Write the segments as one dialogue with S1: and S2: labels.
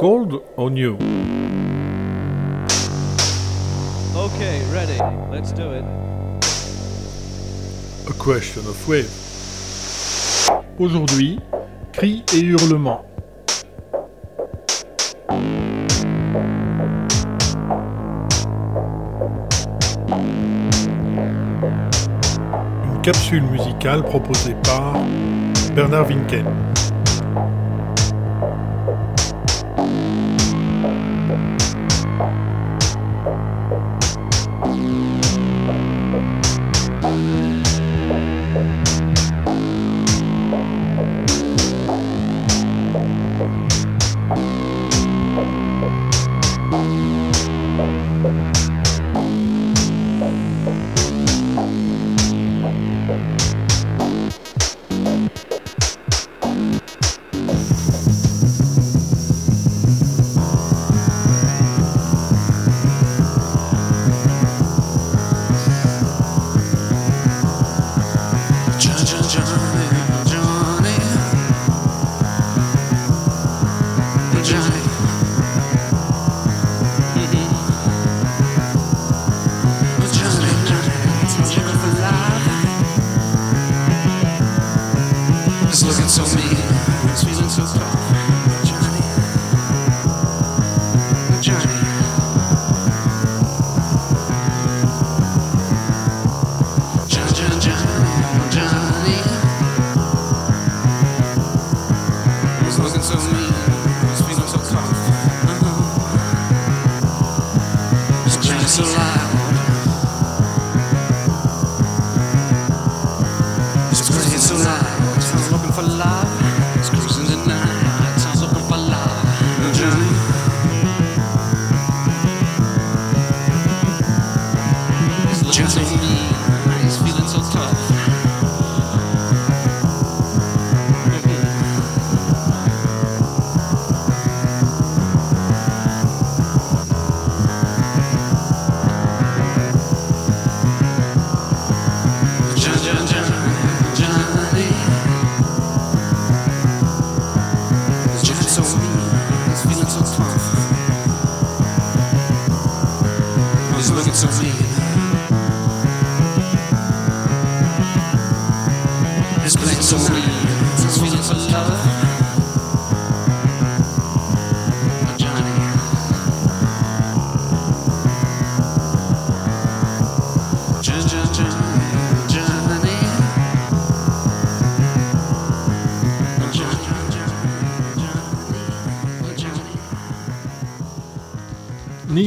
S1: Cold or new?
S2: Okay, ready. Let's do it.
S1: A question of wave. Aujourd'hui, cris et hurlements. Une capsule musicale proposée par Bernard Winken.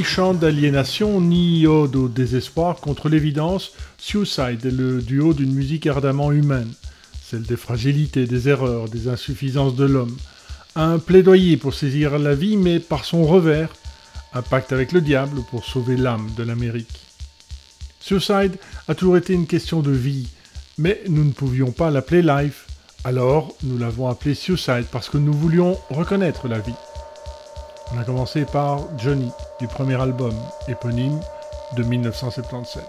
S1: Chant d'aliénation ni ode au désespoir contre l'évidence, Suicide est le duo d'une musique ardemment humaine, celle des fragilités, des erreurs, des insuffisances de l'homme. Un plaidoyer pour saisir la vie, mais par son revers, un pacte avec le diable pour sauver l'âme de l'Amérique. Suicide a toujours été une question de vie, mais nous ne pouvions pas l'appeler life. Alors, nous l'avons appelé Suicide parce que nous voulions reconnaître la vie. On a commencé par Johnny, du premier album éponyme de 1977.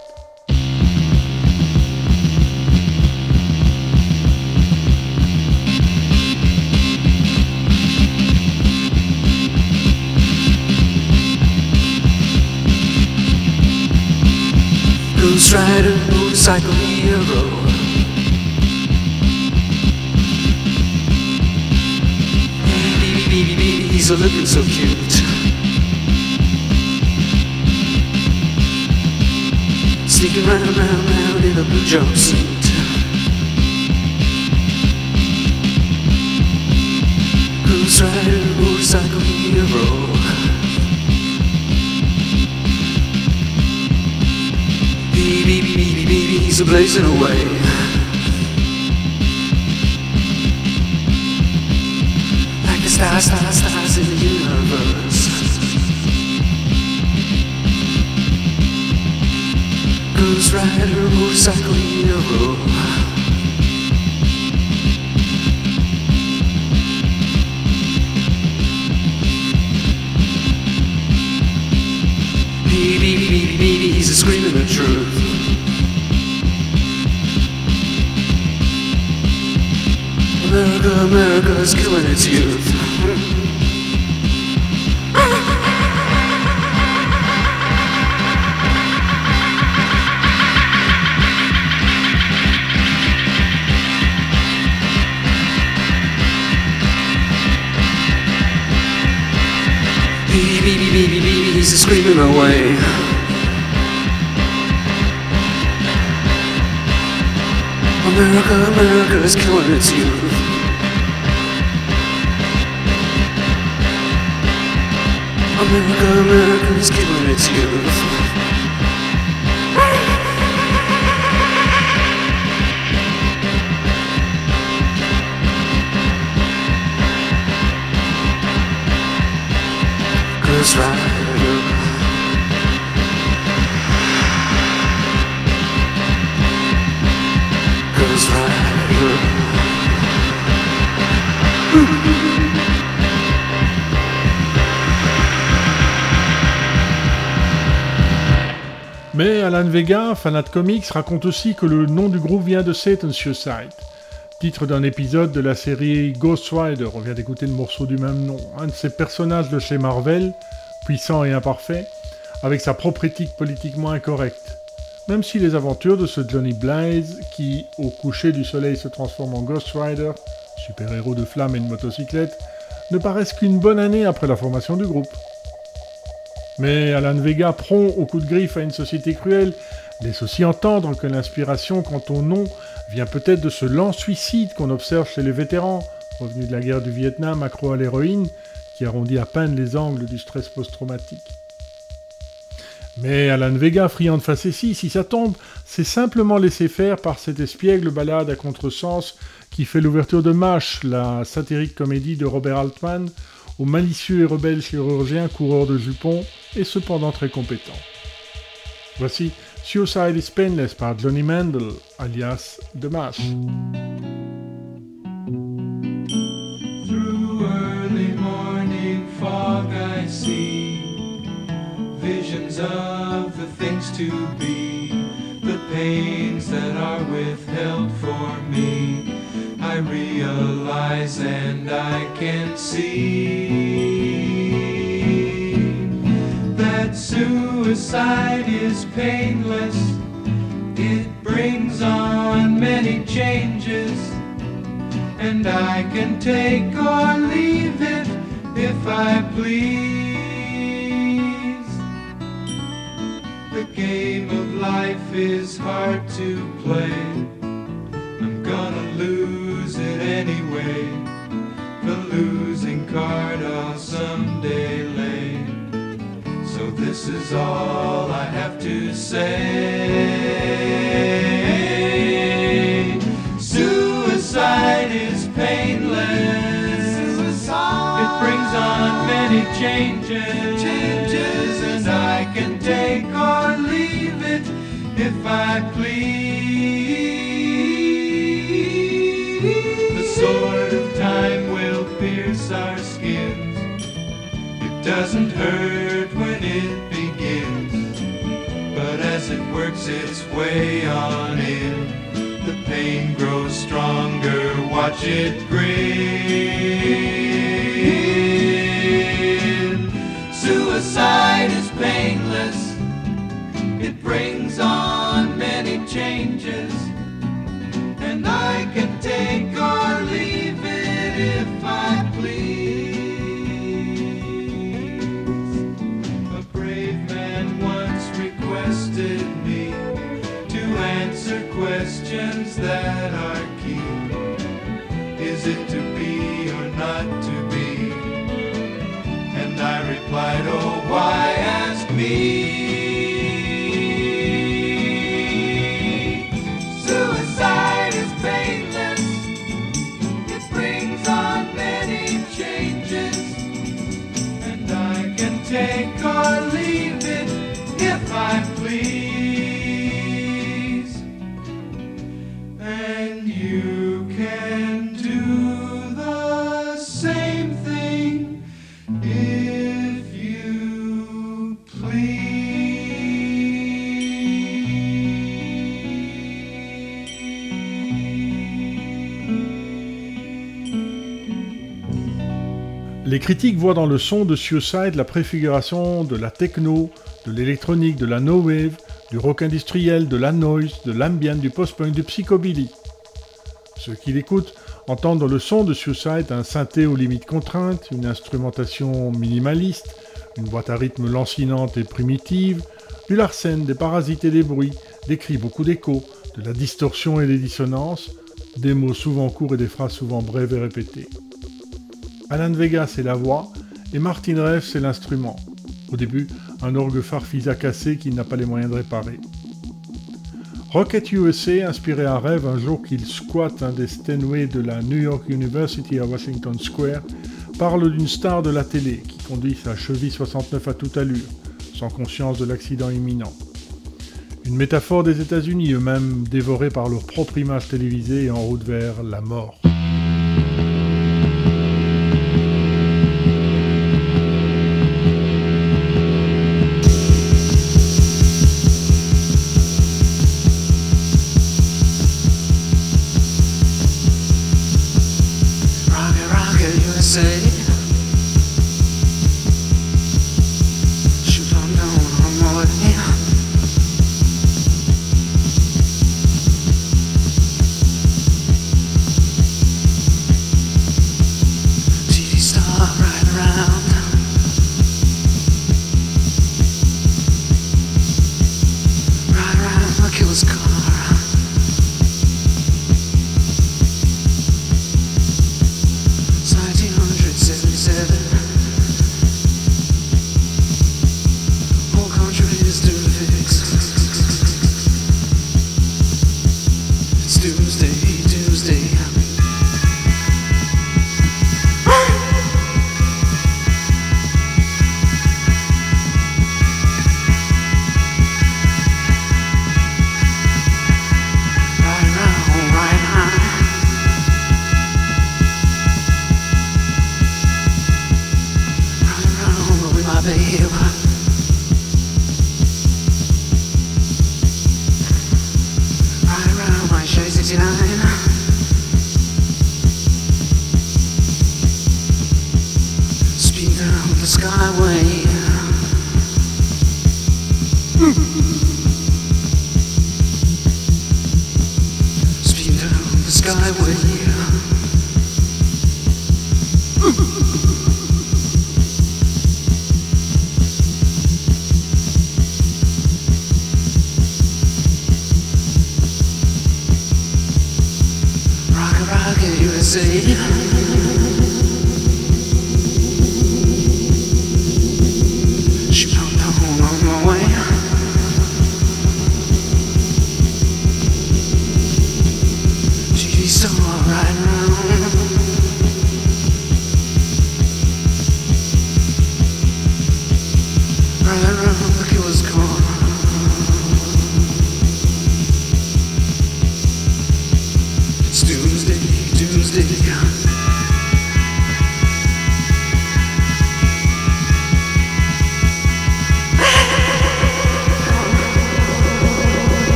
S3: Ghost Rider, motorcycle hero? He's a looking so cute. Sneaking round, round, round in a blue jumpsuit. Cruise rider, motorcycle hero. Baby, baby, baby, he's a blazing away. stars, stars, stars the universe. Ghost rider, motorcycle hero. Baby, baby, baby, he's screaming the truth. America, America's killing its youth. Babies screaming away. America, America is killing its youth. America, America is killing its youth.
S1: Vega, fanat comics, raconte aussi que le nom du groupe vient de Satan's Suicide, titre d'un épisode de la série Ghost Rider. On vient d'écouter le morceau du même nom. Un de ces personnages de chez Marvel, puissant et imparfait, avec sa propre éthique politiquement incorrecte. Même si les aventures de ce Johnny Blaze, qui au coucher du soleil se transforme en Ghost Rider, super-héros de flammes et de motocyclette, ne paraissent qu'une bonne année après la formation du groupe. Mais Alan Vega, prompt au coup de griffe à une société cruelle, laisse aussi entendre que l'inspiration quant au nom vient peut-être de ce lent suicide qu'on observe chez les vétérans, revenus de la guerre du Vietnam accro à l'héroïne, qui arrondit à peine les angles du stress post-traumatique. Mais Alan Vega, friand de facétie, si ça tombe, c'est simplement laissé faire par cette espiègle balade à contresens qui fait l'ouverture de MASH, la satirique comédie de Robert Altman, au malicieux et rebelle chirurgien coureur de jupons et cependant très compétent. Voici Suicide is Painless par Johnny Mandel, alias The Mask.
S4: Through early morning fog I see visions of the things to be, the pains that are withheld for me. I realize and I can see suicide is painless. It brings on many changes and I can take or leave it if I please. The game of life is hard to play. I'm gonna lose it anyway. The losing card I'll someday lay. So this is all I have to say. Suicide is painless. It brings on many changes. Changes, and I can take or leave it if I please. The sword of time will pierce our skins. It doesn't hurt its way on in, the pain grows stronger. Watch it grin. Suicide is painless. It brings on many changes, and I can take or
S1: critiques voient dans le son de Suicide la préfiguration de la techno, de l'électronique, de la no wave, du rock industriel, de la noise, de l'ambient, du post-punk, du psychobilly. Ceux qui l'écoutent entendent dans le son de Suicide un synthé aux limites contraintes, une instrumentation minimaliste, une boîte à rythme lancinante et primitive, du Larsen, des parasites et des bruits, des cris, beaucoup d'échos, de la distorsion et des dissonances, des mots souvent courts et des phrases souvent brèves et répétées. Alan Vega, c'est la voix, et Martin Reff, c'est l'instrument. Au début, un orgue farfisa cassé qu'il n'a pas les moyens de réparer. Rocket USA, inspiré à rêve un jour qu'il squatte un des Steinway de la New York University à Washington Square, parle d'une star de la télé qui conduit sa cheville 69 à toute allure, sans conscience de l'accident imminent. Une métaphore des États-Unis, eux-mêmes dévorés par leur propre image télévisée et en route vers la mort.
S3: Rocket,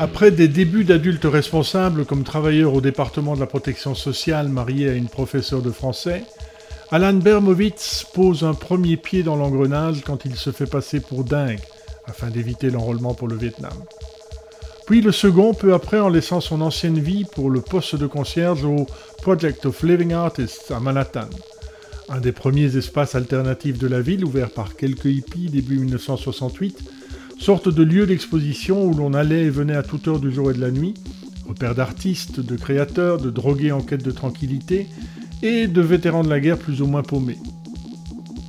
S1: Après des débuts d'adulte responsable comme travailleur au département de la protection sociale marié à une professeure de français, Alan Bermowitz pose un premier pied dans l'engrenage quand il se fait passer pour dingue, afin d'éviter l'enrôlement pour le Vietnam. Puis le second, peu après, en laissant son ancienne vie pour le poste de concierge au Project of Living Artists à Manhattan, un des premiers espaces alternatifs de la ville, ouvert par quelques hippies début 1968, sorte de lieu d'exposition où l'on allait et venait à toute heure du jour et de la nuit, repère d'artistes, de créateurs, de drogués en quête de tranquillité, et de vétérans de la guerre plus ou moins paumés.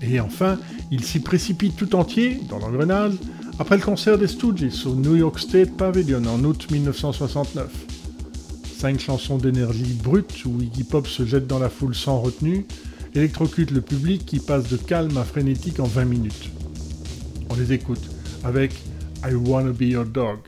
S1: Et enfin, il s'y précipite tout entier, dans l'engrenage, après le concert des Stooges au New York State Pavilion en août 1969. Cinq chansons d'énergie brute où Iggy Pop se jette dans la foule sans retenue, électrocute le public qui passe de calme à frénétique en 20 minutes. On les écoute avec I Wanna Be Your Dog.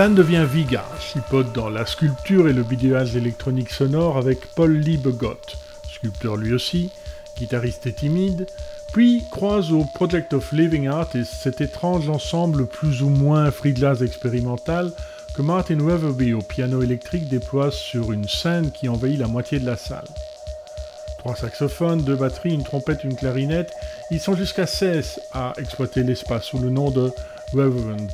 S1: Alan devient Viga, chipote dans la sculpture et le bidéage électronique sonore avec Paul Liebegott, sculpteur lui aussi, guitariste et timide, puis croise au Project of Living Artists cet étrange ensemble plus ou moins free jazz expérimental que Martin Weatherby au piano électrique déploie sur une scène qui envahit la moitié de la salle. Trois saxophones, deux batteries, une trompette, une clarinette, ils sont jusqu'à 16 à exploiter l'espace sous le nom de Reverend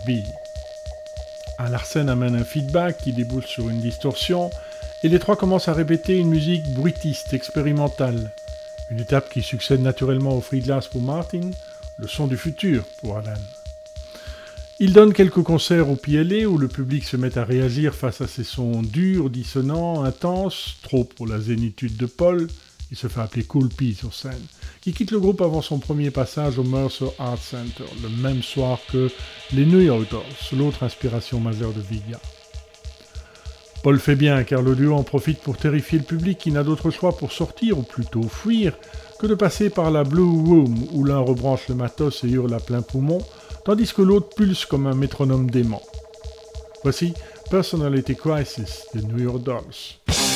S1: Un Larsen amène un feedback qui déboule sur une distorsion, et les trois commencent à répéter une musique bruitiste, expérimentale. Une étape qui succède naturellement au free jazz pour Martin, le son du futur pour Alan. Il donne quelques concerts au PLA où le public se met à réagir face à ces sons durs, dissonants, intenses, trop pour la zénitude de Paul, il se fait appeler Cool P sur scène, qui quitte le groupe avant son premier passage au Mercer Art Center, le même soir que les New York Dolls, l'autre inspiration majeure de Viga.
S5: Paul fait bien car le duo en profite pour terrifier le public qui n'a d'autre choix pour sortir, ou plutôt fuir, que de passer par la Blue Room où l'un rebranche le matos et hurle à plein poumon, tandis que l'autre pulse comme un métronome dément. Voici Personality Crisis de New York Dolls.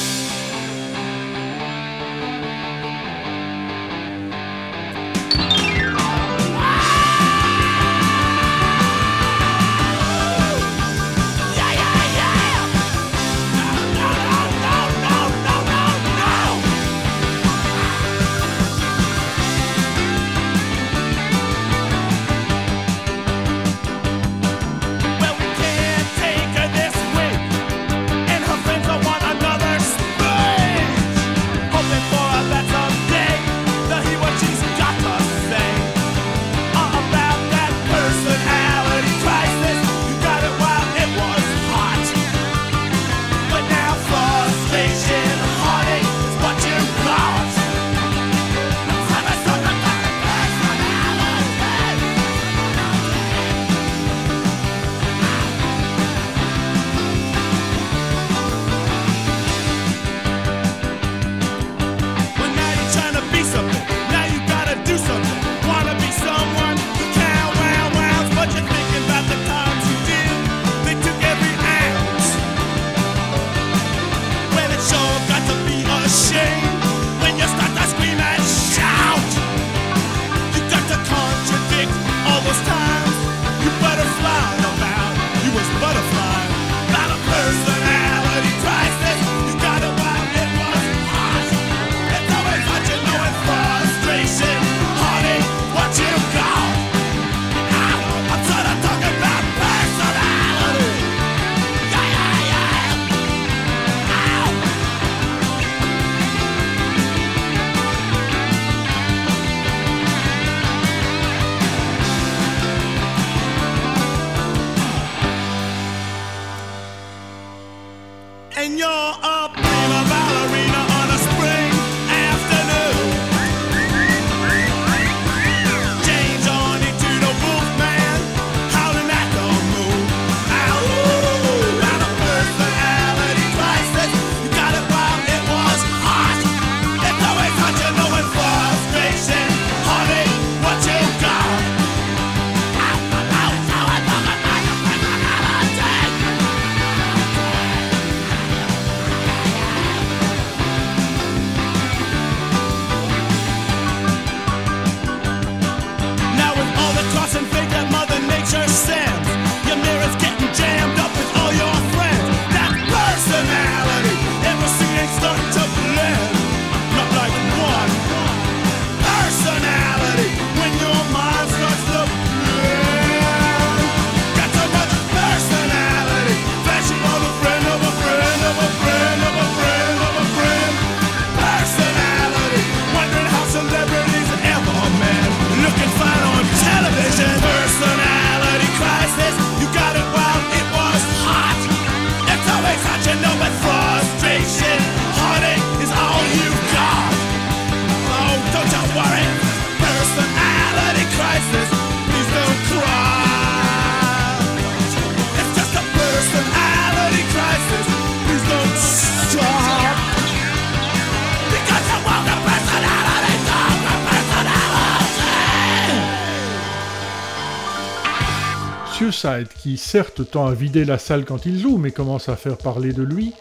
S5: Qui certes tend à vider la salle quand il joue, mais commence à faire parler de lui,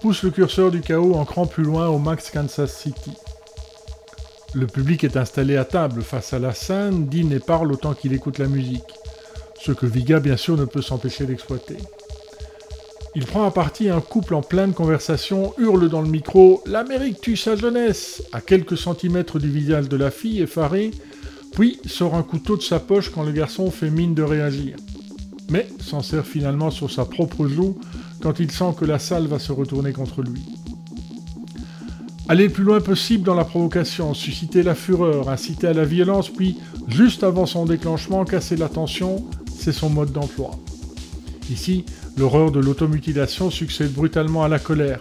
S5: pousse le curseur du chaos en cran plus loin au Max Kansas City. Le public est installé à table face à la scène, dîne et parle autant qu'il écoute la musique, ce que Viga bien sûr ne peut s'empêcher d'exploiter. Il prend à partie un couple en pleine conversation, hurle dans le micro L'Amérique tue sa jeunesse à quelques centimètres du visage de la fille effarée, puis sort un couteau de sa poche quand le garçon fait mine de réagir. Mais s'en sert finalement sur sa propre joue quand il sent que la salle va se retourner contre lui. Aller le plus loin possible dans la provocation, susciter la fureur, inciter à la violence, puis, juste avant son déclenchement, casser la tension, c'est son mode d'emploi. Ici, l'horreur de l'automutilation succède brutalement à la colère.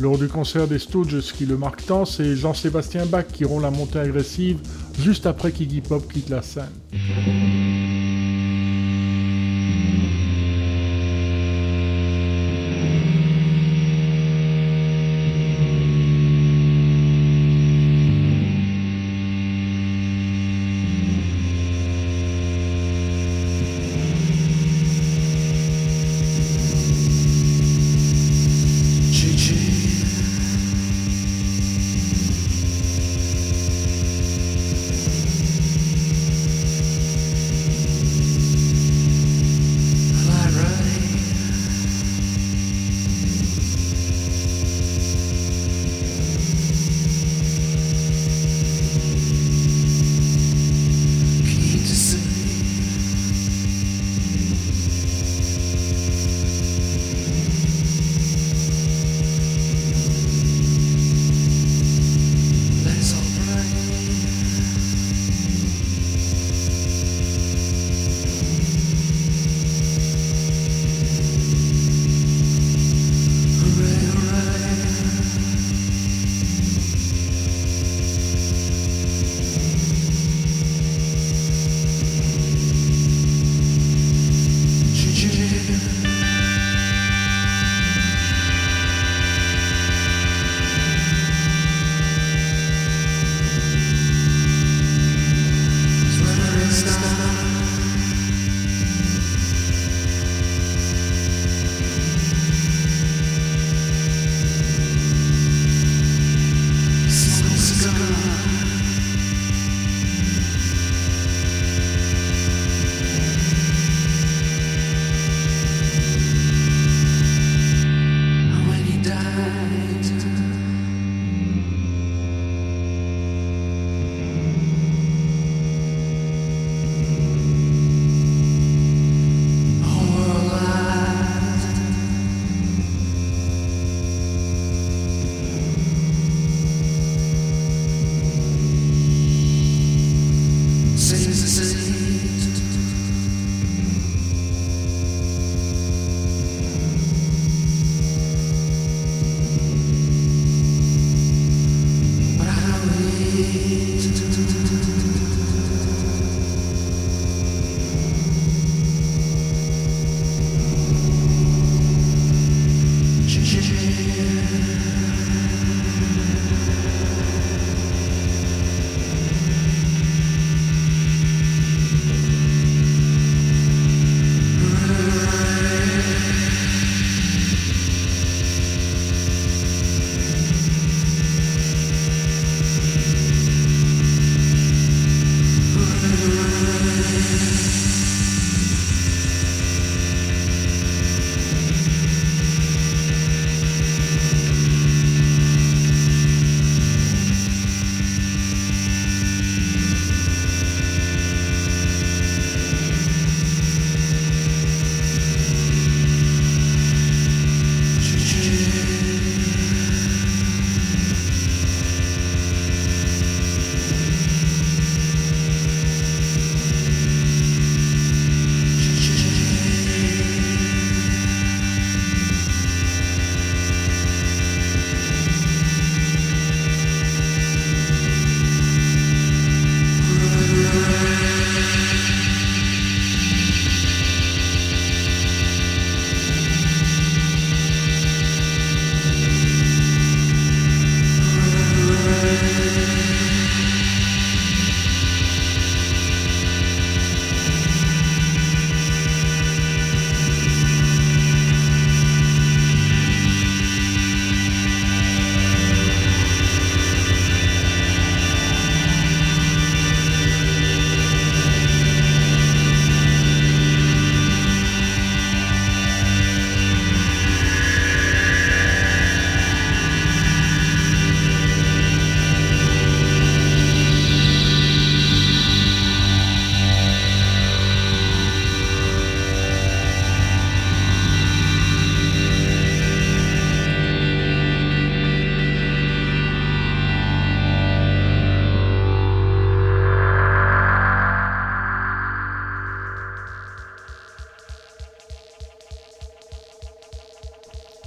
S5: Lors du concert des Stooges qui le marque tant, c'est Jean-Sébastien Bach qui rompt la montée agressive juste après qu'Iggy Pop quitte la scène.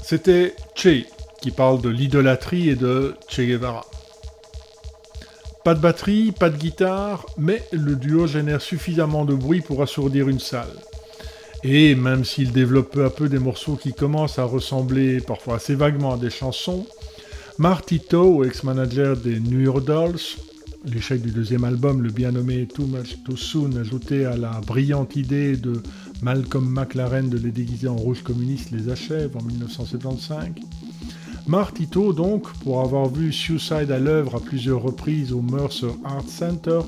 S1: C'était Che, qui parle de l'idolâtrie et de Che Guevara. Pas de batterie, pas de guitare, mais le duo génère suffisamment de bruit pour assourdir une salle. Et même s'il développe peu à peu des morceaux qui commencent à ressembler parfois assez vaguement à des chansons, Martito, ex-manager des New York Dolls, l'échec du deuxième album, le bien nommé Too Much Too Soon, ajouté à la brillante idée de Malcolm McLaren de les déguiser en rouge communiste, les achève en 1975. Martito, donc, pour avoir vu Suicide à l'œuvre à plusieurs reprises au Mercer Art Center,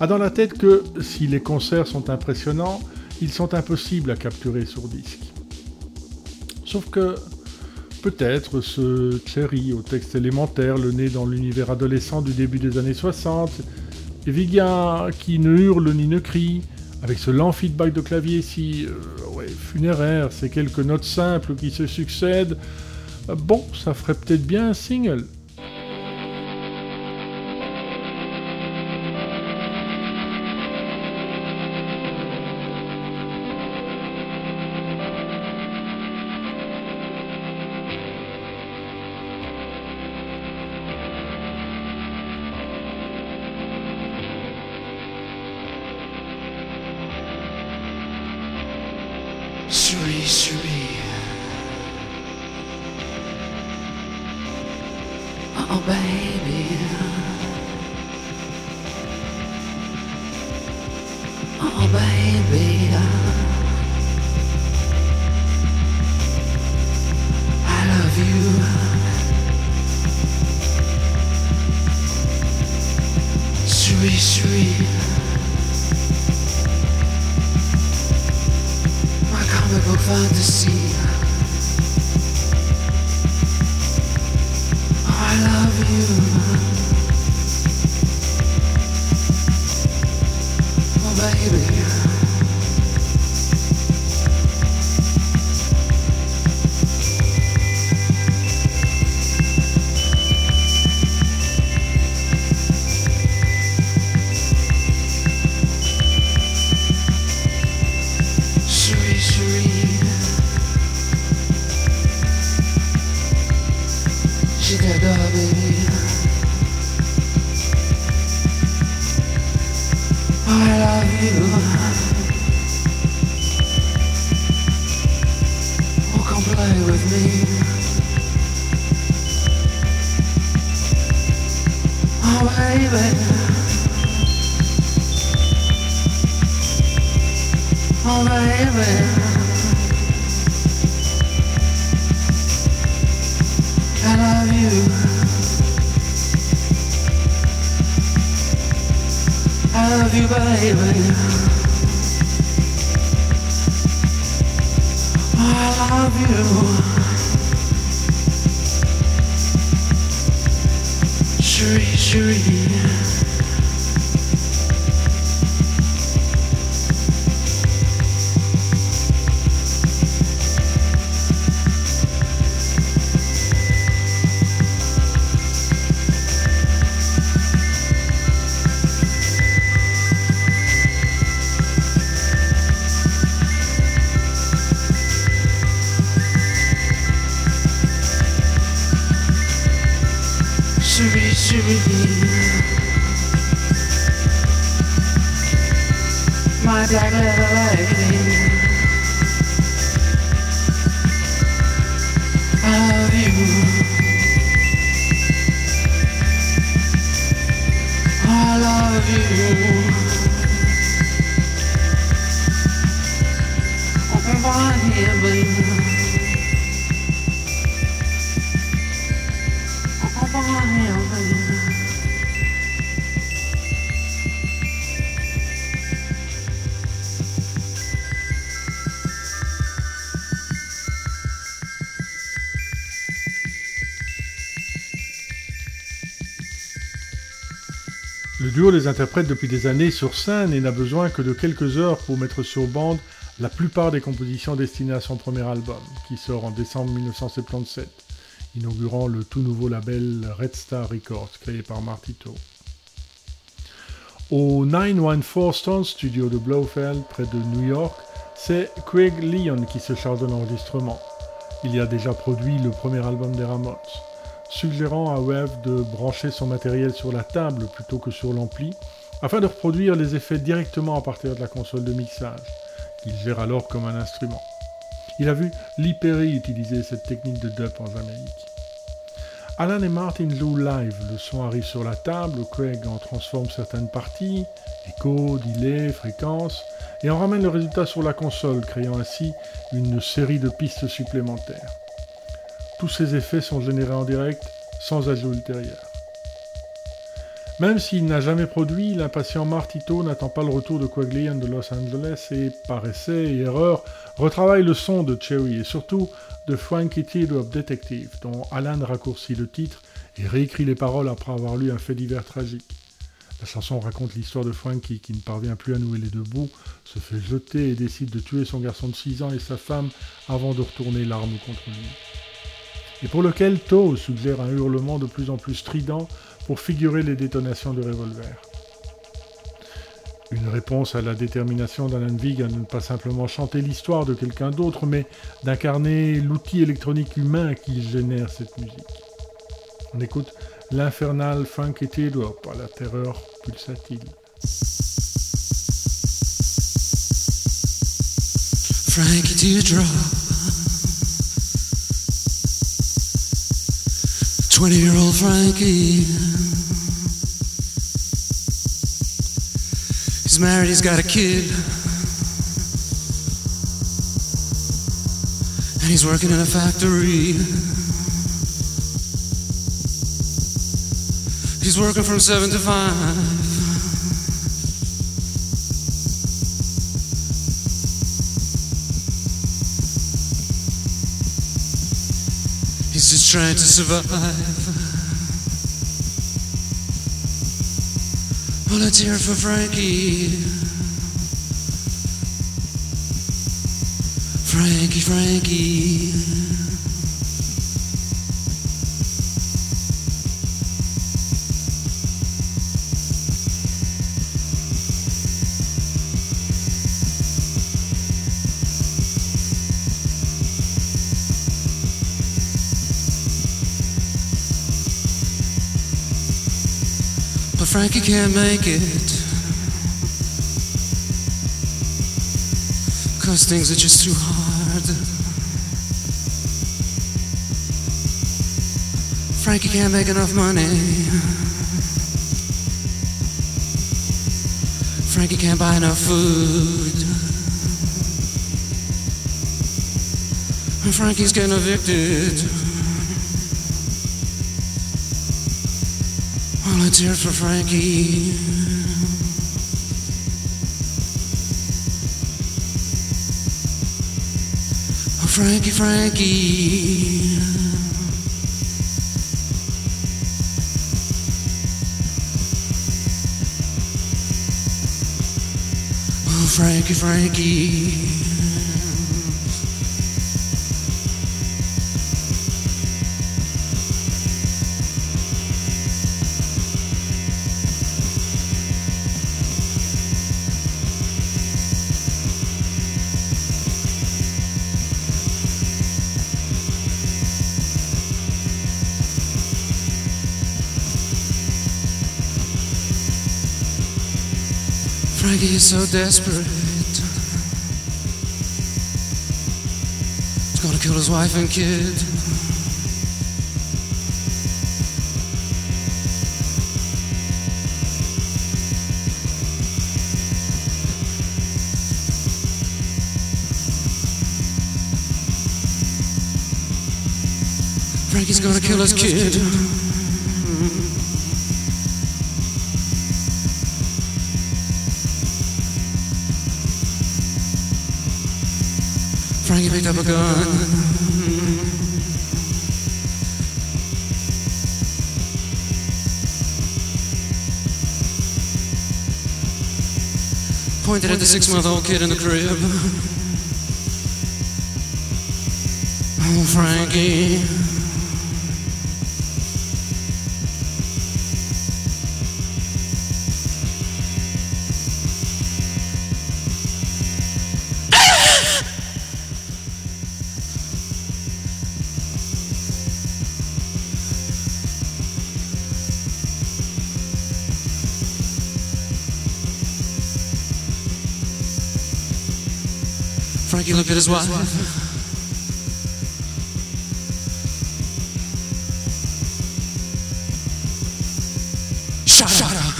S1: a dans la tête que si les concerts sont impressionnants, ils sont impossibles à capturer sur disque. Sauf que peut-être ce Cherry au texte élémentaire, le nez dans l'univers adolescent du début des années 60, et Viga qui ne hurle ni ne crie, avec ce lent feedback de clavier si euh, funéraire, ces quelques notes simples qui se succèdent, euh, bon, ça ferait peut-être bien un single.
S3: fantasía Shuri, Shuri. My black leather lady. I love you. I love you.
S1: Les interprète depuis des années sur scène et n'a besoin que de quelques heures pour mettre sur bande la plupart des compositions destinées à son premier album, qui sort en décembre 1977, inaugurant le tout nouveau label Red Star Records créé par Martito. Au 914 Stone Studio de Blofeld, près de New York, c'est Craig Leon qui se charge de l'enregistrement. il y a déjà produit le premier album des Ramones, suggérant à Webb de brancher son matériel sur la table plutôt que sur l'ampli, afin de reproduire les effets directement à partir de la console de mixage, qu'il gère alors comme un instrument. Il a vu Lee Perry utiliser cette technique de dub en Amérique. Alan et Martin jouent live, le son arrive sur la table, Craig en transforme certaines parties, écho, delay, fréquence, et en ramène le résultat sur la console, créant ainsi une série de pistes supplémentaires. Tous ces effets sont générés en direct, sans ajout ultérieur. Même s'il n'a jamais produit, l'impatient Martito n'attend pas le retour de Quaglian de Los Angeles et, par essai et erreur, retravaille le son de Cherry et surtout de Frankie Teardrop Detective, dont Alan raccourcit le titre et réécrit les paroles après avoir lu un fait divers tragique. La chanson raconte l'histoire de Frankie qui ne parvient plus à nouer les deux bouts, se fait jeter et décide de tuer son garçon de 6 ans et sa femme avant de retourner l'arme contre lui. Et pour lequel Toe suggère un hurlement de plus en plus strident pour figurer les détonations de revolver. Une réponse à la détermination d'Alan Vig à ne pas simplement chanter l'histoire de quelqu'un d'autre, mais d'incarner l'outil électronique humain qui génère cette musique. On écoute l'infernal Frankie Teardrop à la terreur pulsatile.
S3: Frankie Teardrop. 20 year old Frankie. He's married, he's got a kid. And he's working in a factory. He's working from 7 to 5. Trying to survive. Let's for Frankie. Frankie, Frankie. Frankie can't make it. Cause things are just too hard. Frankie can't make enough money. Frankie can't buy enough food. And Frankie's getting evicted. It for Frankie. Oh, Frankie, Frankie. Oh, Frankie, Frankie. So desperate. He's gonna kill his wife and kid. Frankie's gonna kill his kid. Frankie picked up a gun. Pointed at the six month old kid in the crib. Oh, Frankie. His wife. Shut, Shut up.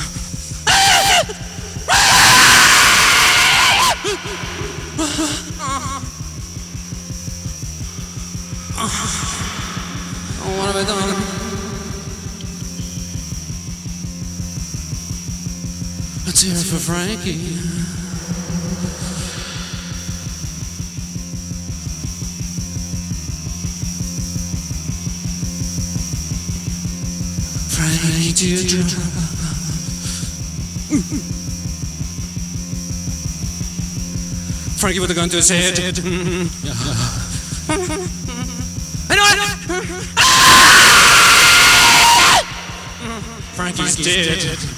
S3: Oh, what have I done? Let's hear it for Frankie. Frankie Teardrop. Frankie with a gun to his head. I know it! Frankie's, dead.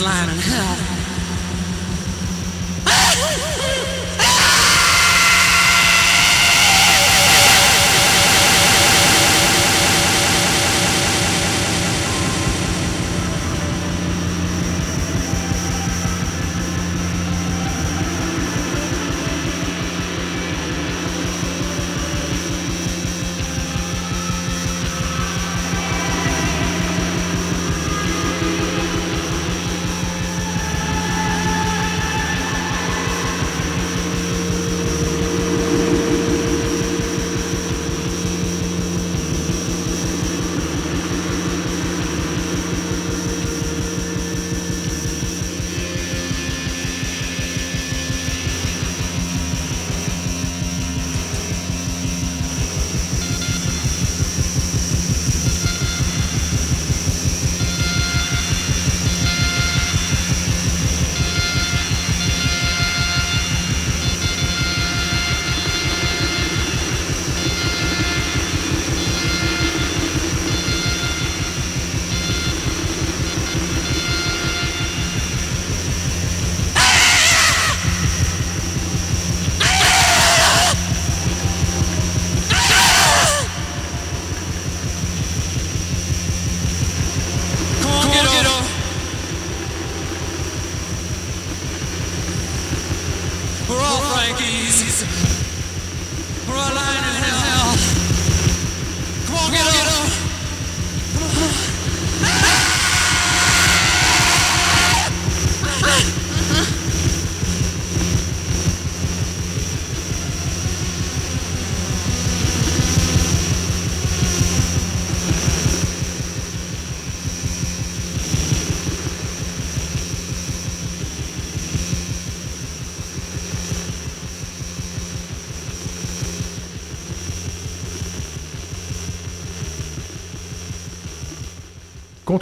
S3: lining high.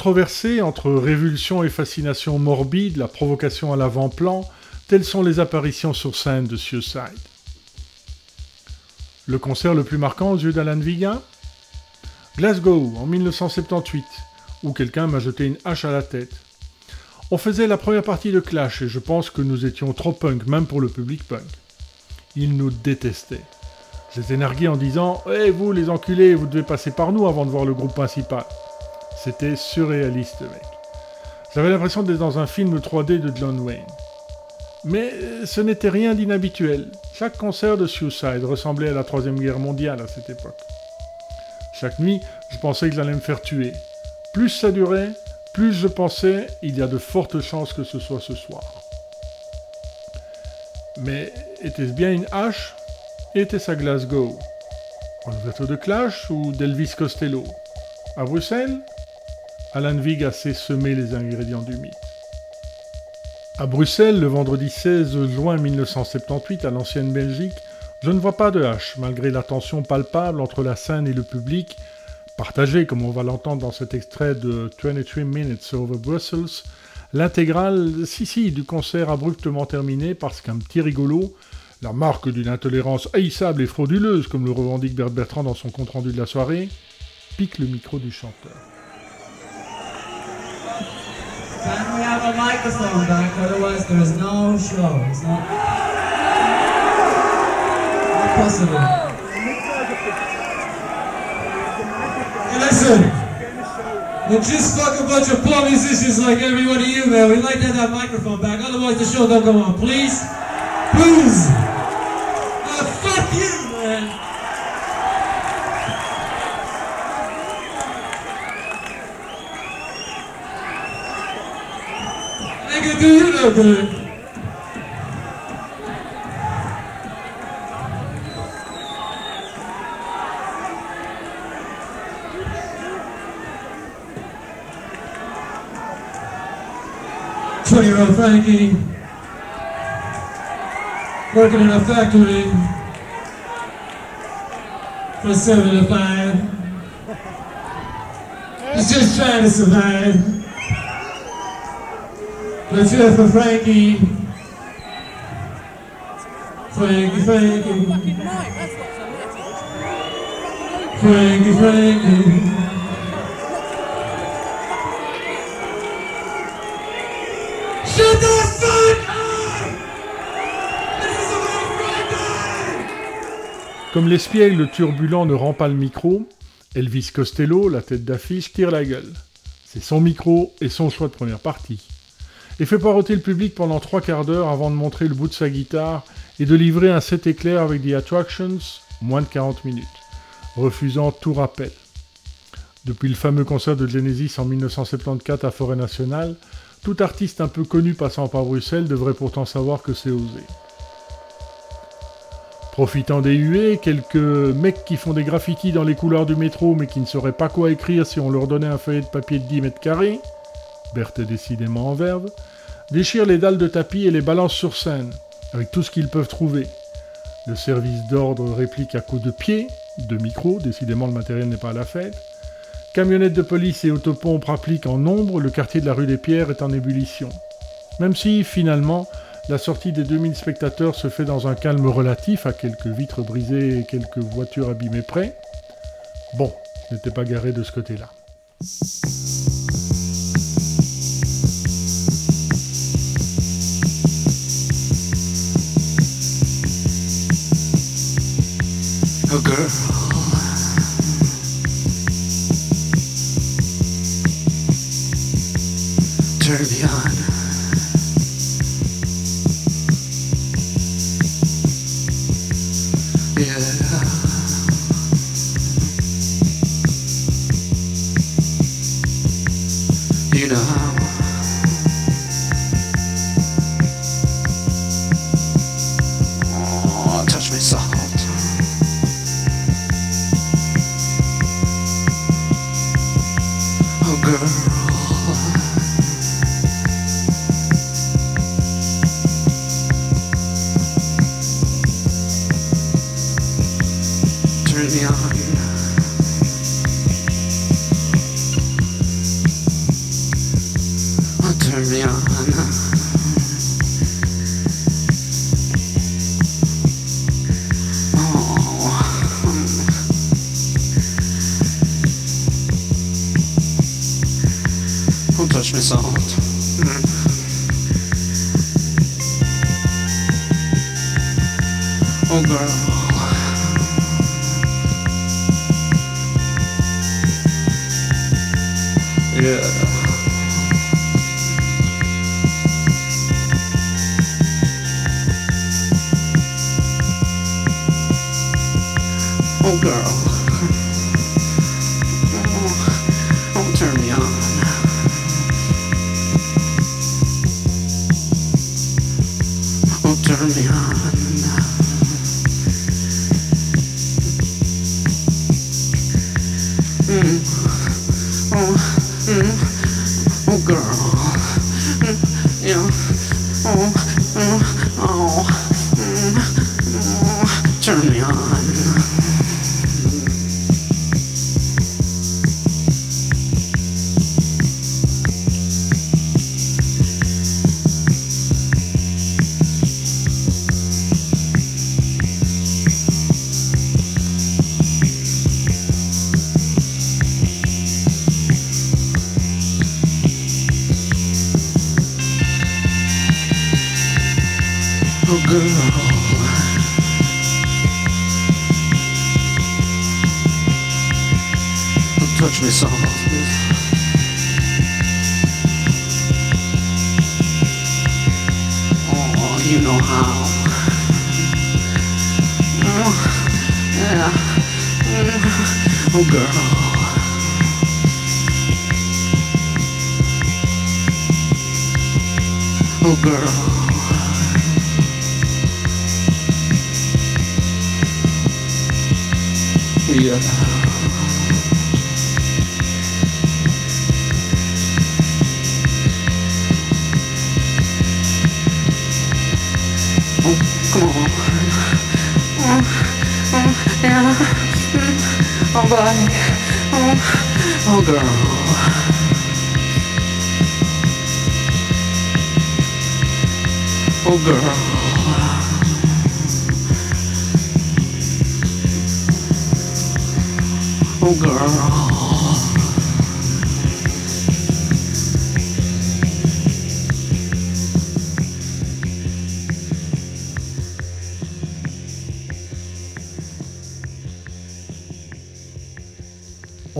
S1: Controversé entre révulsion et fascination morbide, la provocation à l'avant-plan, telles sont les apparitions sur scène de Suicide. Le concert le plus marquant aux yeux d'Alan Viga? Glasgow, en 1978, où quelqu'un m'a jeté une hache à la tête. On faisait la première partie de Clash et je pense que nous étions trop punk, même pour le public punk. Ils nous détestaient. Ai nargués en disant Eh vous les enculés, vous devez passer par nous avant de voir le groupe principal. C'était surréaliste, mec. J'avais l'impression d'être dans un film 3D de John Wayne. Mais euh, ce n'était rien d'inhabituel. Chaque concert de Suicide ressemblait à la Troisième Guerre mondiale à cette époque. Chaque nuit, je pensais que j'allais me faire tuer. Plus ça durait, plus je pensais il y a de fortes chances que ce soit ce soir. Mais était-ce bien une hache? Était-ce à Glasgow? En ouverture de Clash ou d'Elvis Costello? À Bruxelles Alan Vig a sait semer les ingrédients du mythe. À Bruxelles, le vendredi 16 juin 1978, à l'ancienne Belgique, je ne vois pas de hache, malgré la tension palpable entre la scène et le public, partagée, comme on va l'entendre dans cet extrait de 23 Minutes Over Brussels, l'intégrale, si si, du concert abruptement terminé parce qu'un petit rigolo, la marque d'une intolérance haïssable et frauduleuse, comme le revendique Bert Bertrand dans son compte-rendu de la soirée, pique le micro du chanteur.
S6: Can we have a microphone back? Otherwise, there is no show. It's not, not possible. Hey, listen. We're just fuck a bunch of poor musicians like every one of you, man. We'd like to have that microphone back. Otherwise, the show don't go on. Please? Please? Fuck you, good? Twenty-year-old Frankie, working in a factory for seven to five. He's just trying to survive. For Frankie. Frankie!
S1: Comme l'espiègle turbulent ne rend pas le micro, Elvis Costello, la tête d'affiche, tire la gueule. C'est son micro et son choix de première partie. Et fait paroter le public pendant trois quarts d'heure avant de montrer le bout de sa guitare et de livrer un set éclair avec The Attractions, moins de 40 minutes, refusant tout rappel. Depuis le fameux concert de Genesis en 1974 à Forêt Nationale, tout artiste un peu connu passant par Bruxelles devrait pourtant savoir que c'est osé. Profitant des huées, quelques mecs qui font des graffitis dans les couloirs du métro mais qui ne sauraient pas quoi écrire si on leur donnait un feuillet de papier de 10 mètres carrés, Berthe est décidément en verve, déchirent les dalles de tapis et les balancent sur scène, avec tout ce qu'ils peuvent trouver. Le service d'ordre réplique à coups de pied, de micro, décidément le matériel n'est pas à la fête. Camionnettes de police et autopompes rappliquent en nombre, le quartier de la rue des Pierres est en ébullition. Même si, finalement, la sortie des 2000 spectateurs se fait dans un calme relatif, à quelques vitres brisées et quelques voitures abîmées près. Bon, je n'étais pas garé de ce côté-là.
S3: A girl. Turn me on.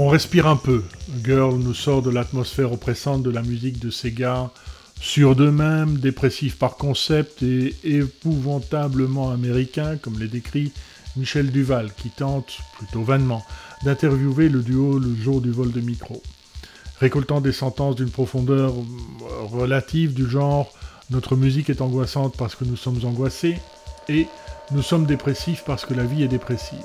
S3: On
S1: respire un peu. Girl nous sort de l'atmosphère oppressante de la musique de Sega, sûrs d'eux-mêmes, dépressifs par concept et épouvantablement américains, comme les décrit Michel Duval, qui tente, plutôt vainement, d'interviewer le duo le jour du vol de micro. Récoltant des sentences d'une profondeur euh, relative du genre Notre musique est angoissante parce que nous sommes angoissés et Nous sommes dépressifs parce que la vie est dépressive.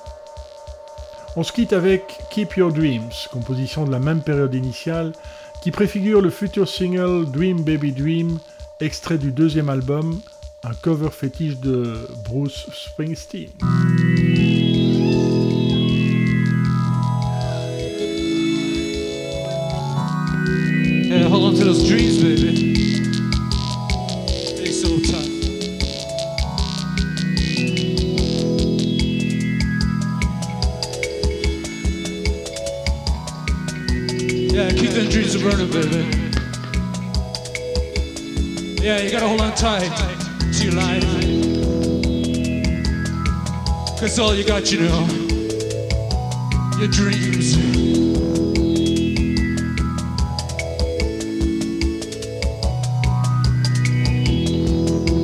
S1: On se quitte avec Keep Your Dreams, composition de la même période initiale, qui préfigure le futur single Dream Baby Dream, extrait du deuxième album, un cover fétiche de Bruce Springsteen.
S6: all you got, you know. Your dreams.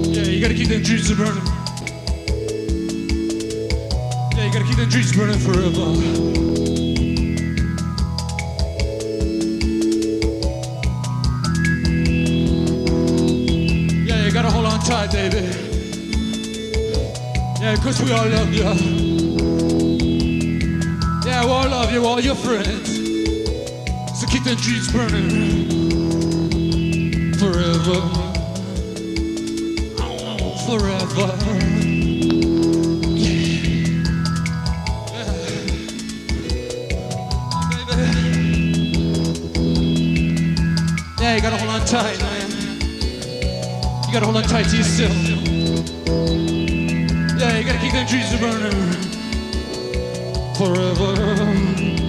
S6: Yeah, you gotta keep them dreams burning.
S7: Yeah, you gotta keep them dreams burning forever. Yeah, you gotta hold on tight, baby. Yeah, because we all love you. Yeah, we all love you, all your friends. So keep them dreams burning forever. Forever. Yeah, you gotta hold on tight, man. You gotta hold on tight to yourself centuries burning forever.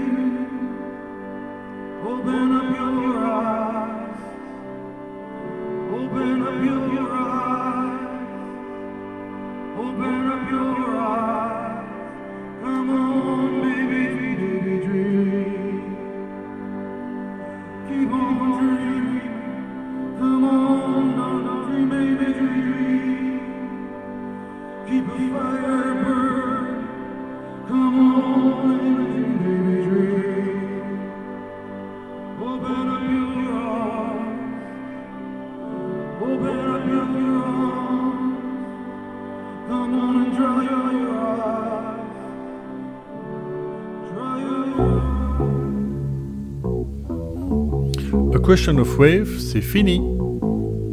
S1: Question of Wave, c'est fini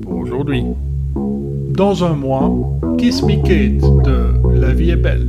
S1: pour aujourd'hui. Dans un mois, Kiss Me Kate de La vie est belle.